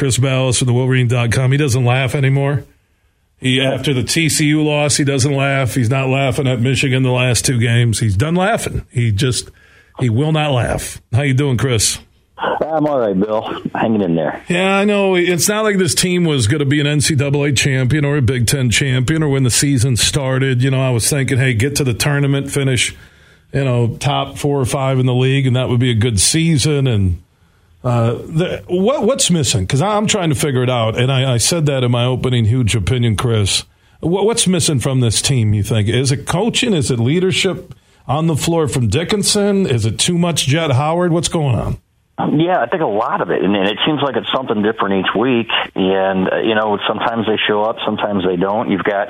Chris Balas from the Wolverine.com. He doesn't laugh anymore. He after the TCU loss, he doesn't laugh. He's not laughing at Michigan the last two games. He's done laughing. He just he will not laugh. How you doing, Chris? I'm all right, Bill. Hanging in there. Yeah, I know. It's not like this team was going to be an NCAA champion or a Big Ten champion or when the season started. You know, I was thinking, hey, get to the tournament, finish, you know, top four or five in the league, and that would be a good season. And uh, the, what, what's missing? Because I'm trying to figure it out. And I, I, said that in my opening huge opinion, Chris. What, what's missing from this team, you think? Is it coaching? Is it leadership on the floor from Dickinson? Is it too much Jett Howard? What's going on? Yeah, I think a lot of it, and it seems like it's something different each week. And uh, you know, sometimes they show up, sometimes they don't. You've got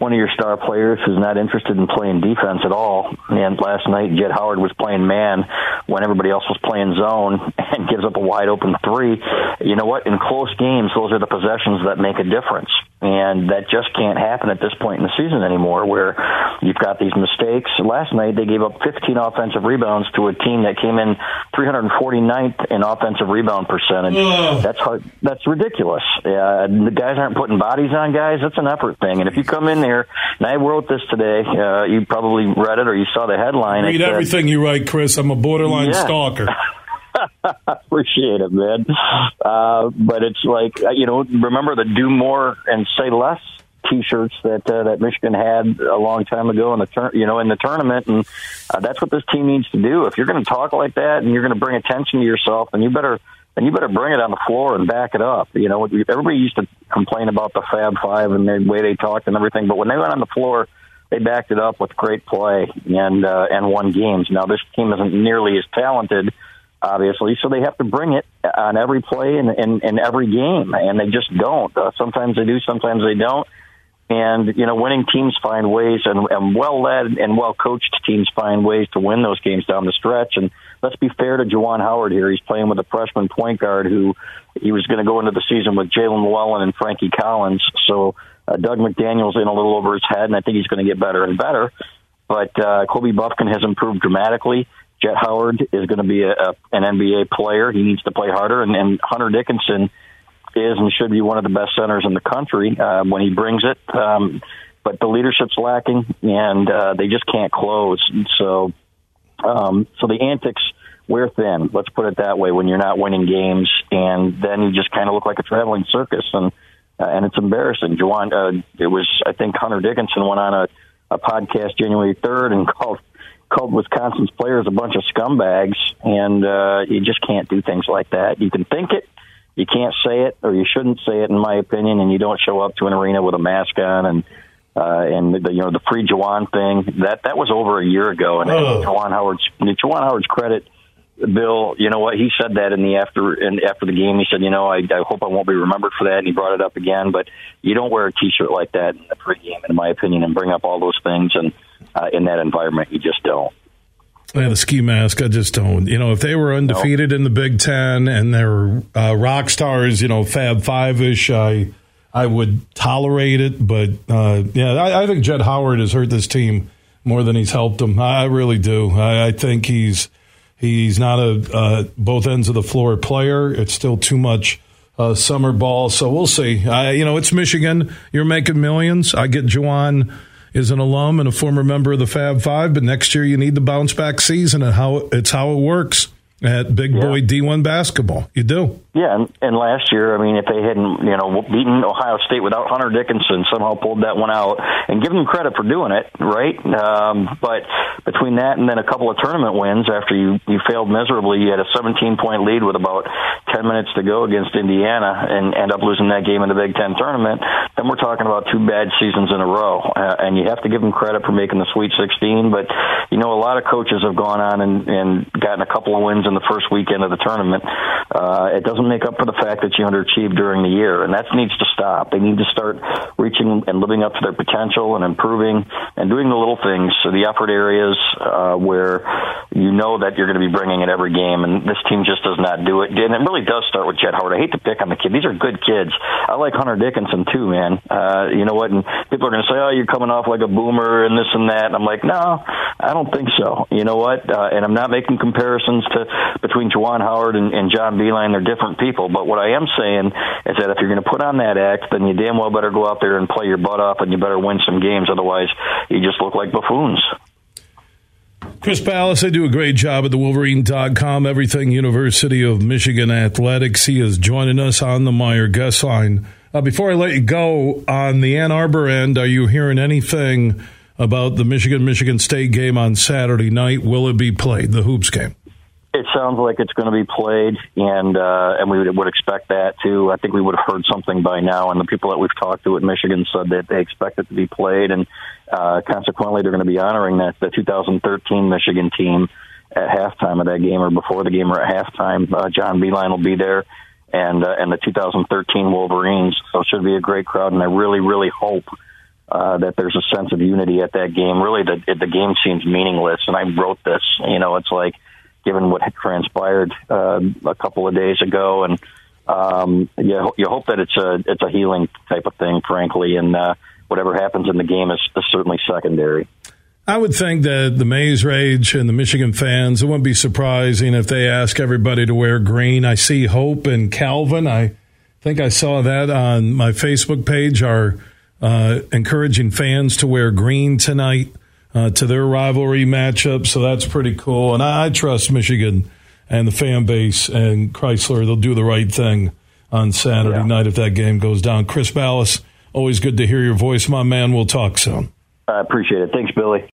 one of your star players who's not interested in playing defense at all. And last night, Jett Howard was playing man when everybody else was playing zone, and gives up a wide open three. You know what? In close games, those are the possessions that make a difference, and that just can't happen at this point in the season anymore, where you've got these mistakes. Last night, they gave up 15 offensive rebounds to a team that came in 349 ninth in offensive rebound percentage. That's hard. That's ridiculous. Uh, the guys aren't putting bodies on guys. That's an effort thing. And if you come in there, and I wrote this today, uh, you probably read it or you saw the headline. Read said, everything you write, Chris. I'm a borderline yeah. stalker. Appreciate it, man. Uh, but it's like uh, you know, remember the do more and say less T-shirts that uh, that Michigan had a long time ago in the tur- you know in the tournament, and uh, that's what this team needs to do. If you're going to talk like that and you're going to bring attention to yourself, then you better then you better bring it on the floor and back it up. You know, everybody used to complain about the Fab Five and the way they talked and everything, but when they went on the floor, they backed it up with great play and uh, and won games. Now this team isn't nearly as talented obviously. So they have to bring it on every play and in, in, in, every game, and they just don't. Uh, sometimes they do, sometimes they don't. And, you know, winning teams find ways and, and well led and well coached teams find ways to win those games down the stretch. And let's be fair to Juwan Howard here. He's playing with a freshman point guard who he was going to go into the season with Jaelin Llewellyn and Frankie Collins. So uh, Dug McDaniel's in a little over his head, and I think he's going to get better and better. But uh, Kobe Bufkin has improved dramatically. Jett Howard is going to be a, a, an NBA player. He needs to play harder. And, and Hunter Dickinson is and should be one of the best centers in the country uh, when he brings it. Um, but the leadership's lacking, and uh, they just can't close. So, um, so the antics wear thin. Let's put it that way. When you're not winning games, and then you just kind of look like a traveling circus, and uh, and it's embarrassing. Juwan, uh, it was I think Hunter Dickinson went on a, a podcast January 3rd and called called Wisconsin's players a bunch of scumbags, and uh, you just can't do things like that. You can think it, you can't say it or you shouldn't say it, in my opinion, and you don't show up to an arena with a mask on and uh, and the, you know the free Juwan thing that that was over a year ago, and oh. Juwan Howard's Juwan Howard's credit. Bill, you know what? He said that in the after and after the game. He said, "You know, I, I hope I won't be remembered for that." And he brought it up again. But you don't wear a T-shirt like that in the pregame, in my opinion, and bring up all those things. And uh, in that environment, you just don't. Yeah, the ski mask, I just don't. You know, if they were undefeated in the Big Ten and they're uh, rock stars, you know, Fab Five ish, I I would tolerate it. But uh, yeah, I, I, think Jett Howard has hurt this team more than he's helped them. I, really do. I, I, think he's he's not a uh, both ends of the floor player. It's still too much uh, summer ball. So we'll see. you know, it's Michigan. You're making millions. I get Juwan is an alum and a former member of the Fab Five, but next year you need the bounce back season, and how it's how it works at big boy. D1 basketball. You do. Yeah, and, and last year, I mean, if they hadn't, you know, beaten Ohio State without Hunter Dickinson, somehow pulled that one out, and give them credit for doing it, right? Um, but between that and then a couple of tournament wins after you you failed miserably, you had a 17 point lead with about 10 minutes to go against Indiana, and end up losing that game in the Big Ten tournament. Then we're talking about two bad seasons in a row, uh, and you have to give them credit for making the Sweet 16. But you know, a lot of coaches have gone on and, and gotten a couple of wins in the first weekend of the tournament. Uh, it doesn't make up for the fact that you underachieved during the year, and that needs to stop. They need to start reaching and living up to their potential and improving and doing the little things, so the effort areas uh, where you know that you're going to be bringing it every game, and this team just does not do it. And it really does start with Jett Howard. I hate to pick on the kid; these are good kids. I like Hunter Dickinson too, man. Uh, you know what? And people are going to say, "Oh, you're coming off like a boomer and this and that." And I'm like, no, I don't think so. You know what? Uh, and I'm not making comparisons to between Juwan Howard and, and John Beilein. They're different people. But what I am saying is that if you're going to put on that act, then you damn well better go out there and play your butt off, and you better win some games. Otherwise, you just look like buffoons. Chris Balas, they do a great job at the Wolverine.com, everything University of Michigan Athletics. He is joining us on the Meijer guest line. Uh, before I let you go, on the Ann Arbor end, are you hearing anything about the Michigan Michigan State game on Saturday night? Will it be played, the hoops game? It sounds like it's going to be played, and uh, and we would, would expect that too. I think we would have heard something by now, and the people that we've talked to at Michigan said that they expect it to be played, and uh, consequently, they're going to be honoring that the 2013 Michigan team at halftime of that game or before the game or at halftime. Uh, John Beilein will be there, and uh, and the 2013 Wolverines. So it should be a great crowd, and I really, really hope. Uh, that there's a sense of unity at that game. Really, the the game seems meaningless, and I wrote this. You know, it's like given what transpired uh, a couple of days ago, and um, you you hope that it's a it's a healing type of thing, frankly, and uh, whatever happens in the game is, is certainly secondary. I would think that the Maize Rage and the Michigan fans, it wouldn't be surprising if they ask everybody to wear green. I see Hope and Calvin. I think I saw that on my Facebook page, are uh, encouraging fans to wear green tonight uh, to their rivalry matchup. So that's pretty cool. And I, I trust Michigan and the fan base and Crisler. They'll do the right thing on Saturday yeah. night if that game goes down. Chris Balas, always good to hear your voice, my man. We'll talk soon. I appreciate it. Thanks, Billy.